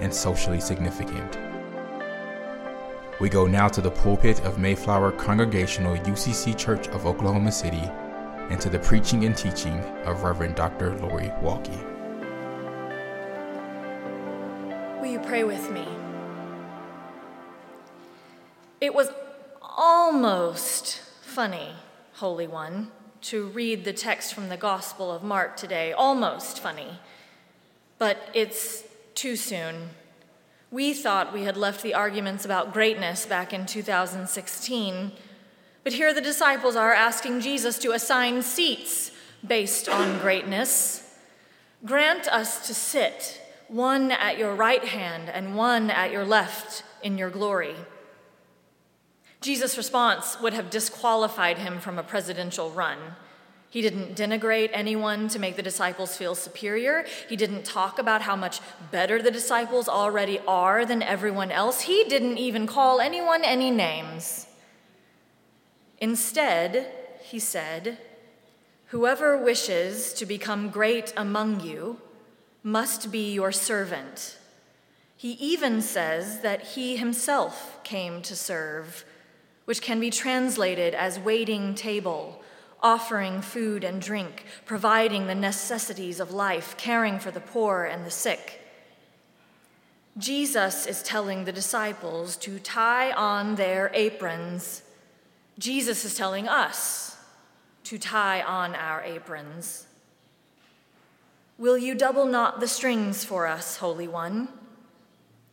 and socially significant. We go now to the pulpit of Mayflower Congregational UCC Church of Oklahoma City and to the preaching and teaching of Reverend Dr. Lori Walke. Will you pray with me? It was almost funny, Holy One, to read the text from the Gospel of Mark today. Almost funny. But it's too soon. We thought we had left the arguments about greatness back in 2016, but here the disciples are asking Jesus to assign seats based on greatness. Grant us to sit, one at your right hand and one at your left, in your glory. Jesus' response would have disqualified him from a presidential run. He didn't denigrate anyone to make the disciples feel superior. He didn't talk about how much better the disciples already are than everyone else. He didn't even call anyone any names. Instead, he said, Whoever wishes to become great among you must be your servant. He even says that he himself came to serve, which can be translated as waiting table offering food and drink, providing the necessities of life, caring for the poor and the sick. Jesus is telling the disciples to tie on their aprons. Jesus is telling us to tie on our aprons. Will you double knot the strings for us, Holy One?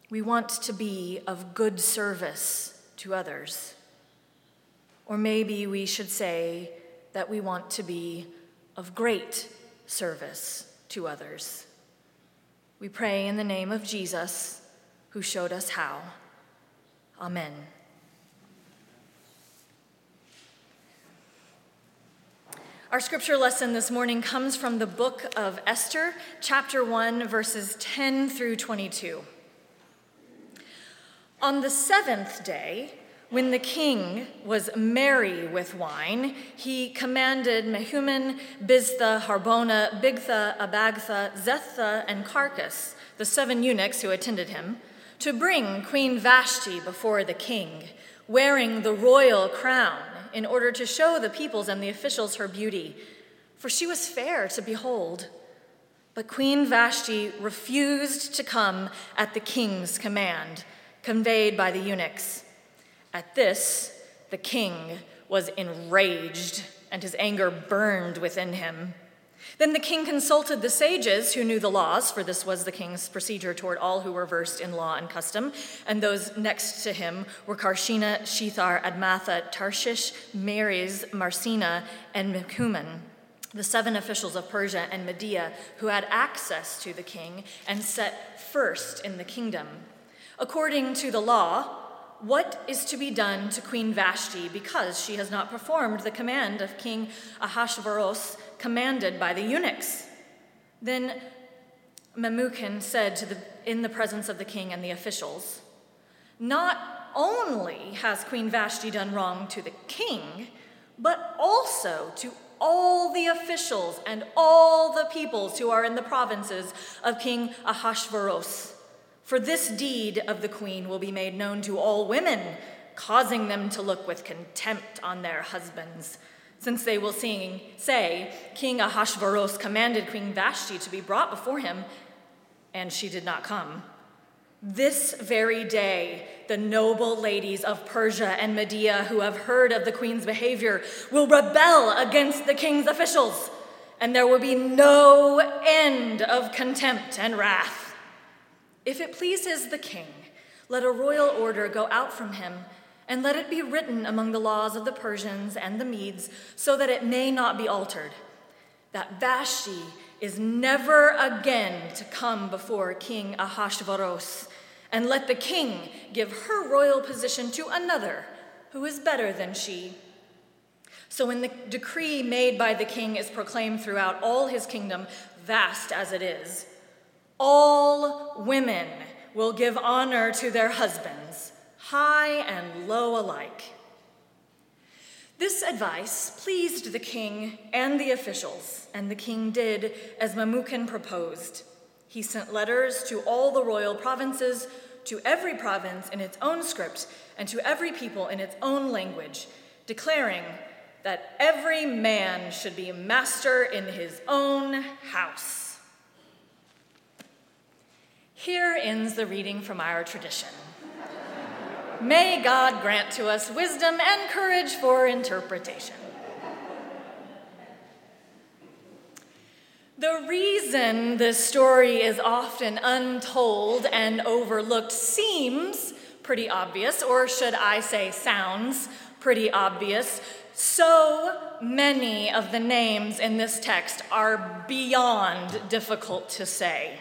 We want to be of good service to others. Or maybe we should say, that we want to be of great service to others. We pray in the name of Jesus, who showed us how. Amen. Our scripture lesson this morning comes from the book of Esther, chapter 1, verses 10 through 22. On the seventh day, when the king was merry with wine, he commanded Mehuman, Biztha, Harbona, Bigtha, Abagtha, Zetha, and Carkas, the seven eunuchs who attended him, to bring Queen Vashti before the king, wearing the royal crown, in order to show the peoples and the officials her beauty, for she was fair to behold. But Queen Vashti refused to come at the king's command, conveyed by the eunuchs. At this, the king was enraged, and his anger burned within him. Then the king consulted the sages who knew the laws, for this was the king's procedure toward all who were versed in law and custom. And those next to him were Carshena, Shethar, Admatha, Tarshish, Meres, Marsena, and Mehuman, the seven officials of Persia and Media who had access to the king and set first in the kingdom. According to the law, what is to be done to Queen Vashti because she has not performed the command of King Ahasuerus commanded by the eunuchs? Then Memucan said the, in the presence of the king and the officials, Not only has Queen Vashti done wrong to the king, but also to all the officials and all the peoples who are in the provinces of King Ahasuerus. For this deed of the queen will be made known to all women, causing them to look with contempt on their husbands. since they will sing, say, King Ahasuerus commanded Queen Vashti to be brought before him, and she did not come. This very day, the noble ladies of Persia and Media who have heard of the queen's behavior will rebel against the king's officials, and there will be no end of contempt and wrath. If it pleases the king, let a royal order go out from him and let it be written among the laws of the Persians and the Medes, so that it may not be altered, that Vashti is never again to come before King Ahasuerus, and let the king give her royal position to another who is better than she. So when the decree made by the king is proclaimed throughout all his kingdom, vast as it is, all women will give honor to their husbands high and low alike. This advice pleased the king and the officials, and the king did as Memucan proposed. He sent letters to all the royal provinces, to every province in its own script, and to every people in its own language, declaring that every man should be master in his own house. Here ends the reading from our tradition. May God grant to us wisdom and courage for interpretation. The reason this story is often untold and overlooked seems pretty obvious, or should I say, sounds pretty obvious. So many of the names in this text are beyond difficult to say.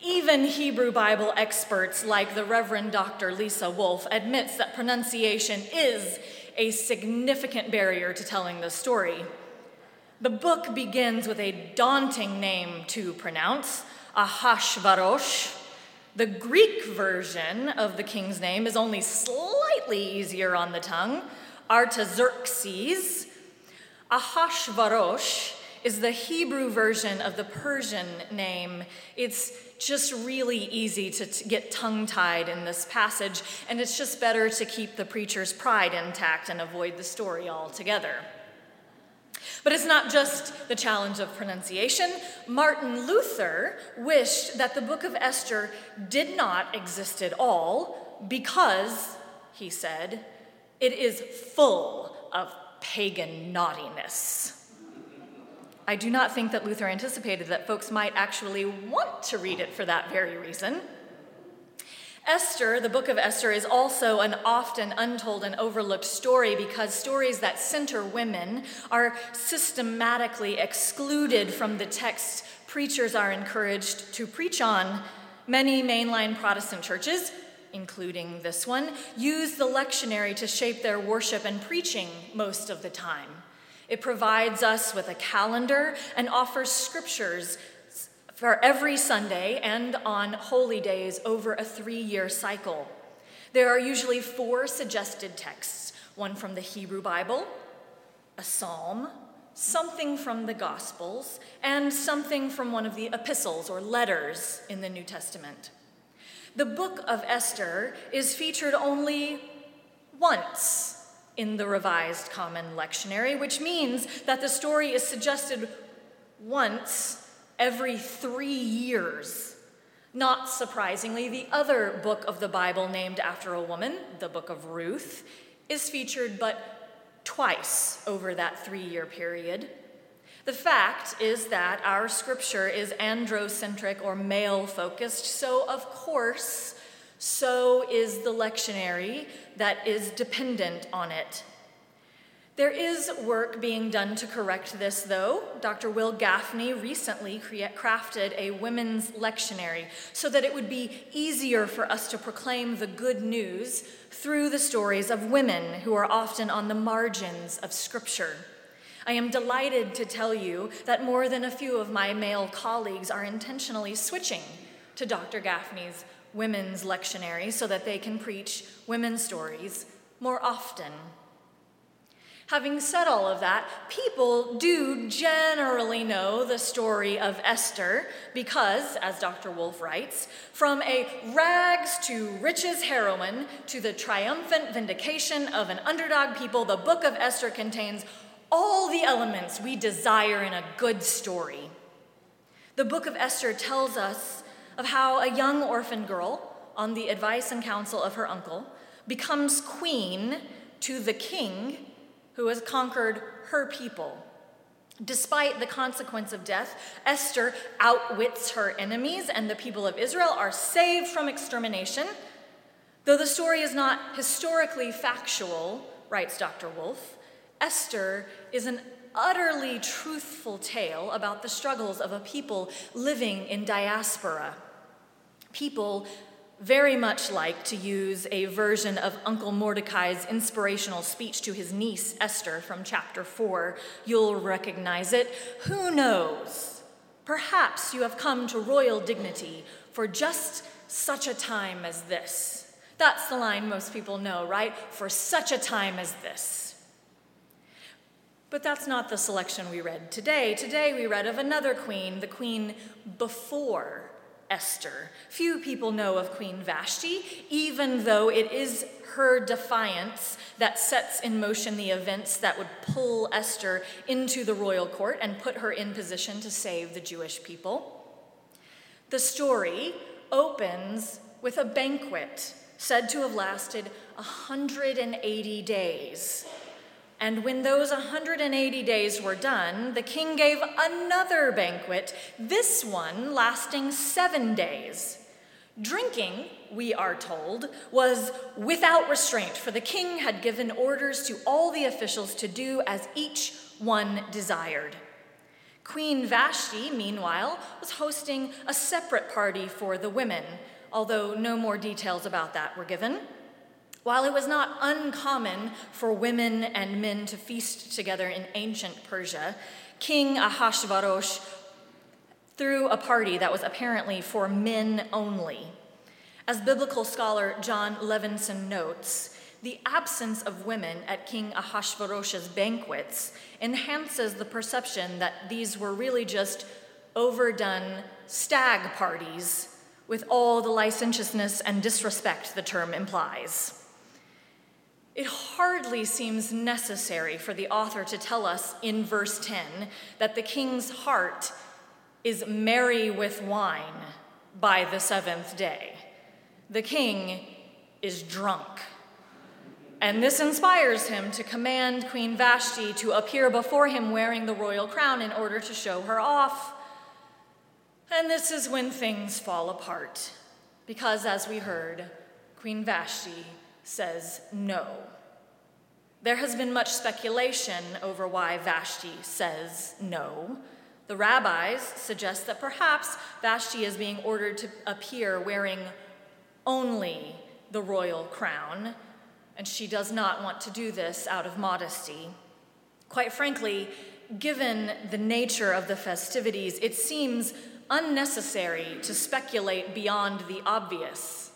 Even Hebrew Bible experts like the Reverend Dr. Lisa Wolfe admits that pronunciation is a significant barrier to telling the story. The book begins with a daunting name to pronounce, Ahashvarosh. The Greek version of the king's name is only slightly easier on the tongue, Artaxerxes. Ahashvarosh is the Hebrew version of the Persian name. It's just really easy to t- get tongue tied in this passage, and it's just better to keep the preacher's pride intact and avoid the story altogether. But it's not just the challenge of pronunciation. Martin Luther wished that the book of Esther did not exist at all because, he said, it is full of pagan naughtiness. I do not think that Luther anticipated that folks might actually want to read it for that very reason. Esther, the book of Esther, is also an often untold and overlooked story because stories that center women are systematically excluded from the texts preachers are encouraged to preach on. Many mainline Protestant churches, including this one, use the lectionary to shape their worship and preaching most of the time. It provides us with a calendar and offers scriptures for every Sunday and on holy days over a three year cycle. There are usually four suggested texts one from the Hebrew Bible, a psalm, something from the Gospels, and something from one of the epistles or letters in the New Testament. The book of Esther is featured only once in the Revised Common Lectionary, which means that the story is suggested once every three years. Not surprisingly, the other book of the Bible named after a woman, the book of Ruth, is featured but twice over that three year period. The fact is that our scripture is androcentric or male focused, so of course, so is the lectionary that is dependent on it. There is work being done to correct this, though. Dr. Wil Gafney recently crafted a women's lectionary so that it would be easier for us to proclaim the good news through the stories of women who are often on the margins of Scripture. I am delighted to tell you that more than a few of my male colleagues are intentionally switching to Dr. Gafney's women's lectionary so that they can preach women's stories more often. Having said all of that, people do generally know the story of Esther because, as Dr. Wolfe writes, from a rags to riches heroine to the triumphant vindication of an underdog people, the book of Esther contains all the elements we desire in a good story. The book of Esther tells us of how a young orphan girl, on the advice and counsel of her uncle, becomes queen to the king who has conquered her people. Despite the consequence of death, Esther outwits her enemies, and the people of Israel are saved from extermination. Though the story is not historically factual, writes Dr. Wolfe, Esther is an utterly truthful tale about the struggles of a people living in diaspora. People very much like to use a version of Uncle Mordecai's inspirational speech to his niece Esther from chapter 4. You'll recognize it. Who knows? Perhaps you have come to royal dignity for just such a time as this. That's the line most people know, right? For such a time as this. But that's not the selection we read today. Today we read of another queen, the queen before Esther. Few people know of Queen Vashti, even though it is her defiance that sets in motion the events that would pull Esther into the royal court and put her in position to save the Jewish people. The story opens with a banquet said to have lasted 180 days and when those 180 days were done, the king gave another banquet, this one lasting seven days. Drinking, we are told, was without restraint, for the king had given orders to all the officials to do as each one desired. Queen Vashti, meanwhile, was hosting a separate party for the women, although no more details about that were given. While it was not uncommon for women and men to feast together in ancient Persia, King Ahasuerus threw a party that was apparently for men only. As biblical scholar Jon Levenson notes, the absence of women at King Ahasuerus' banquets enhances the perception that these were really just overdone stag parties with all the licentiousness and disrespect the term implies. It hardly seems necessary for the author to tell us in verse 10 that the king's heart is merry with wine by the seventh day. The king is drunk. And this inspires him to command Queen Vashti to appear before him wearing the royal crown in order to show her off. And this is when things fall apart, because as we heard, Queen Vashti says no. There has been much speculation over why Vashti says no. The rabbis suggest that perhaps Vashti is being ordered to appear wearing only the royal crown, and she does not want to do this out of modesty. Quite frankly, given the nature of the festivities, it seems unnecessary to speculate beyond the obvious.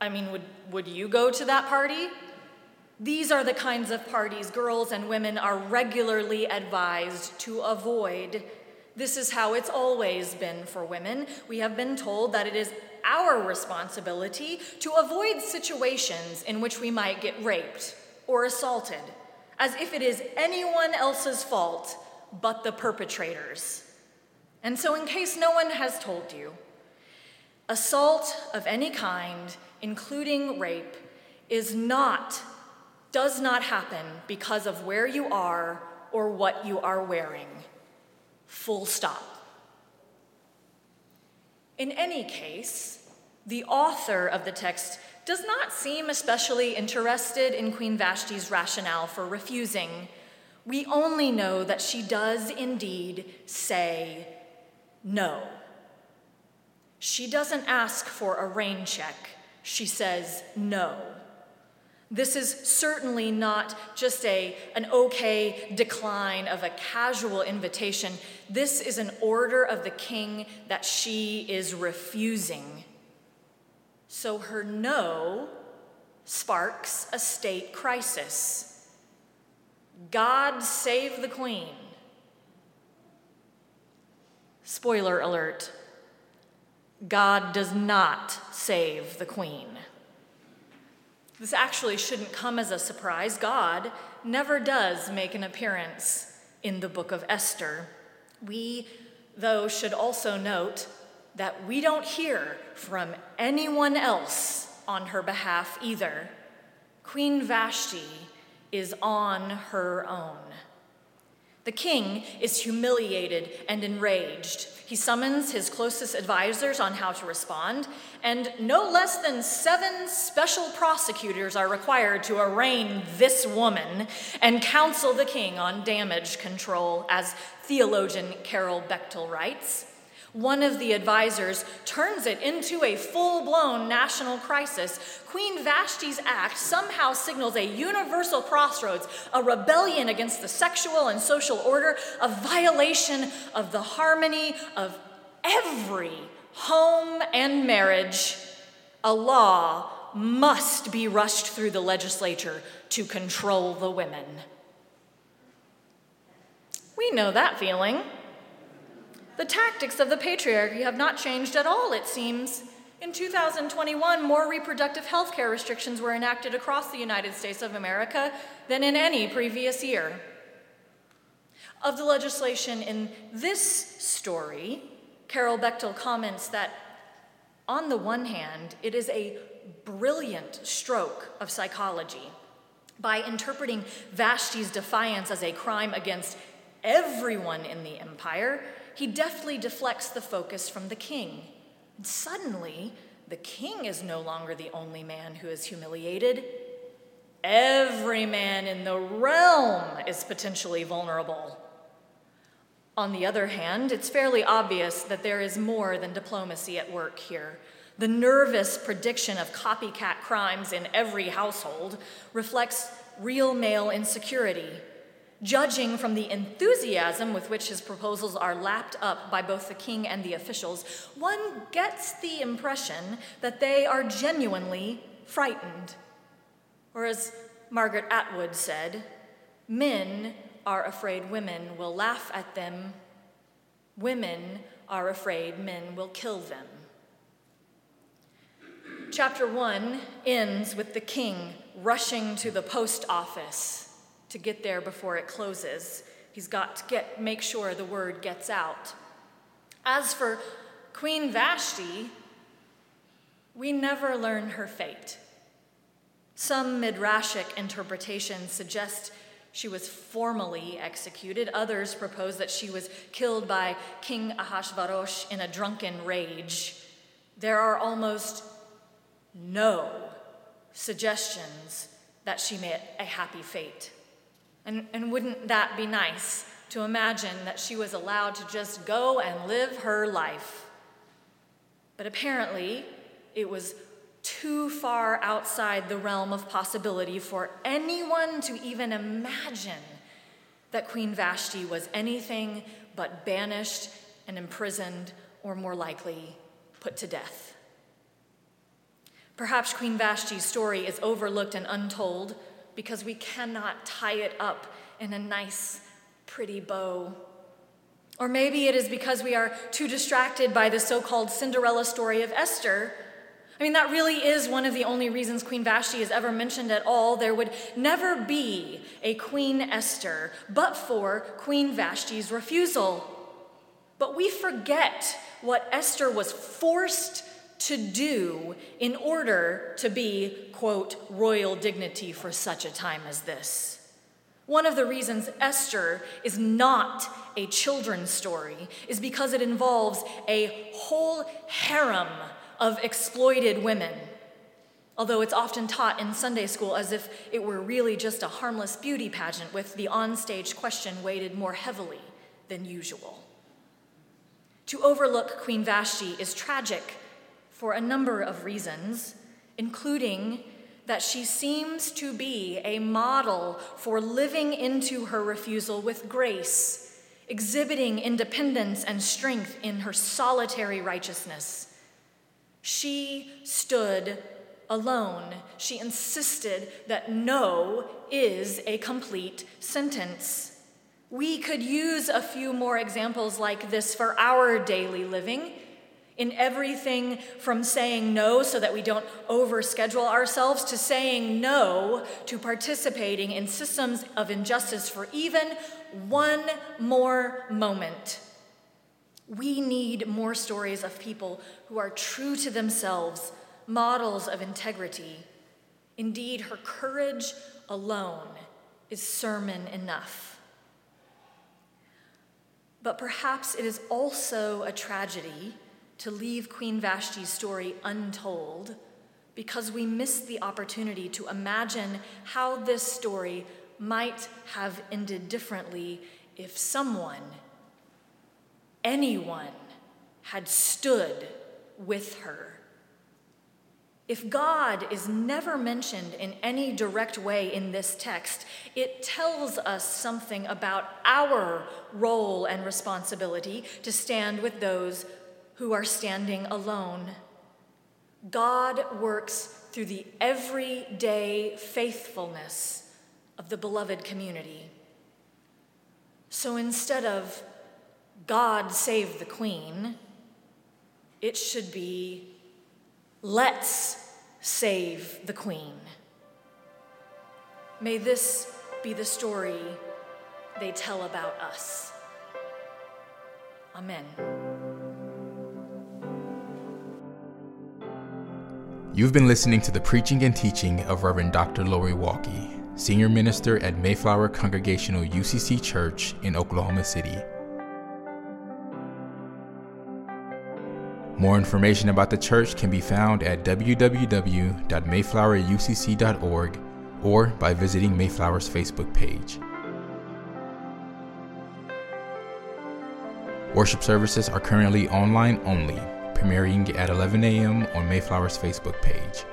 I mean, would, would you go to that party? These are the kinds of parties girls and women are regularly advised to avoid. This is how it's always been for women. We have been told that it is our responsibility to avoid situations in which we might get raped or assaulted, as if it is anyone else's fault but the perpetrators. And so, in case no one has told you, assault of any kind, including rape, is not, does not happen because of where you are or what you are wearing. Full stop. In any case, the author of the text does not seem especially interested in Queen Vashti's rationale for refusing. We only know that she does indeed say no. She doesn't ask for a rain check, she says no. This is certainly not just a, an okay decline of a casual invitation. This is an order of the king that she is refusing. So her no sparks a state crisis. God save the queen. Spoiler alert God does not save the queen. This actually shouldn't come as a surprise. God never does make an appearance in the book of Esther. We, though, should also note that we don't hear from anyone else on her behalf either. Queen Vashti is on her own. The king is humiliated and enraged. He summons his closest advisors on how to respond, and no less than seven special prosecutors are required to arraign this woman and counsel the king on damage control, as theologian Carol Bechtel writes. One of the advisors turns it into a full blown national crisis. Queen Vashti's act somehow signals a universal crossroads, a rebellion against the sexual and social order, a violation of the harmony of every home and marriage. A law must be rushed through the legislature to control the women. We know that feeling. The tactics of the patriarchy have not changed at all, it seems. In 2021, more reproductive health care restrictions were enacted across the United States of America than in any previous year. Of the legislation in this story, Carol Bechtel comments that, on the one hand, it is a brilliant stroke of psychology. By interpreting Vashti's defiance as a crime against everyone in the empire, he deftly deflects the focus from the king. And suddenly, the king is no longer the only man who is humiliated. Every man in the realm is potentially vulnerable. On the other hand, it's fairly obvious that there is more than diplomacy at work here. The nervous prediction of copycat crimes in every household reflects real male insecurity Judging from the enthusiasm with which his proposals are lapped up by both the king and the officials, one gets the impression that they are genuinely frightened. Or, as Margaret Atwood said, men are afraid women will laugh at them, women are afraid men will kill them. Chapter 1 ends with the king rushing to the post office to get there before it closes. He's got to get, make sure the word gets out. As for Queen Vashti, we never learn her fate. Some midrashic interpretations suggest she was formally executed. Others propose that she was killed by King Ahasuerus in a drunken rage. There are almost no suggestions that she met a happy fate. And, and wouldn't that be nice to imagine that she was allowed to just go and live her life? But apparently, it was too far outside the realm of possibility for anyone to even imagine that Queen Vashti was anything but banished and imprisoned, or more likely, put to death. Perhaps Queen Vashti's story is overlooked and untold because we cannot tie it up in a nice, pretty bow. Or maybe it is because we are too distracted by the so called Cinderella story of Esther. I mean, that really is one of the only reasons Queen Vashti is ever mentioned at all. There would never be a Queen Esther but for Queen Vashti's refusal. But we forget what Esther was forced to do in order to be, quote, royal dignity for such a time as this. One of the reasons Esther is not a children's story is because it involves a whole harem of exploited women. Although it's often taught in Sunday school as if it were really just a harmless beauty pageant with the onstage question weighted more heavily than usual. To overlook Queen Vashti is tragic for a number of reasons, including that she seems to be a model for living into her refusal with grace, exhibiting independence and strength in her solitary righteousness. She stood alone. She insisted that no is a complete sentence. We could use a few more examples like this for our daily living. In everything from saying no so that we don't overschedule ourselves to saying no to participating in systems of injustice for even one more moment. We need more stories of people who are true to themselves, models of integrity. Indeed, her courage alone is sermon enough. But perhaps it is also a tragedy to leave Queen Vashti's story untold because we miss the opportunity to imagine how this story might have ended differently if someone, anyone, had stood with her. If God is never mentioned in any direct way in this text, it tells us something about our role and responsibility to stand with those who are standing alone. God works through the everyday faithfulness of the beloved community. So instead of God save the Queen, it should be let's save the Queen. May this be the story they tell about us. Amen. You've been listening to the preaching and teaching of Reverend Dr. Lori Walke, Senior Minister at Mayflower Congregational UCC Church in Oklahoma City. More information about the church can be found at www.mayflowerucc.org or by visiting Mayflower's Facebook page. Worship services are currently online only premiering at 11 a.m. on Mayflower's Facebook page.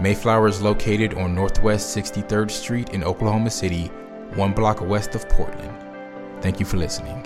Mayflower is located on Northwest 63rd Street in Oklahoma City, one block west of Portland. Thank you for listening.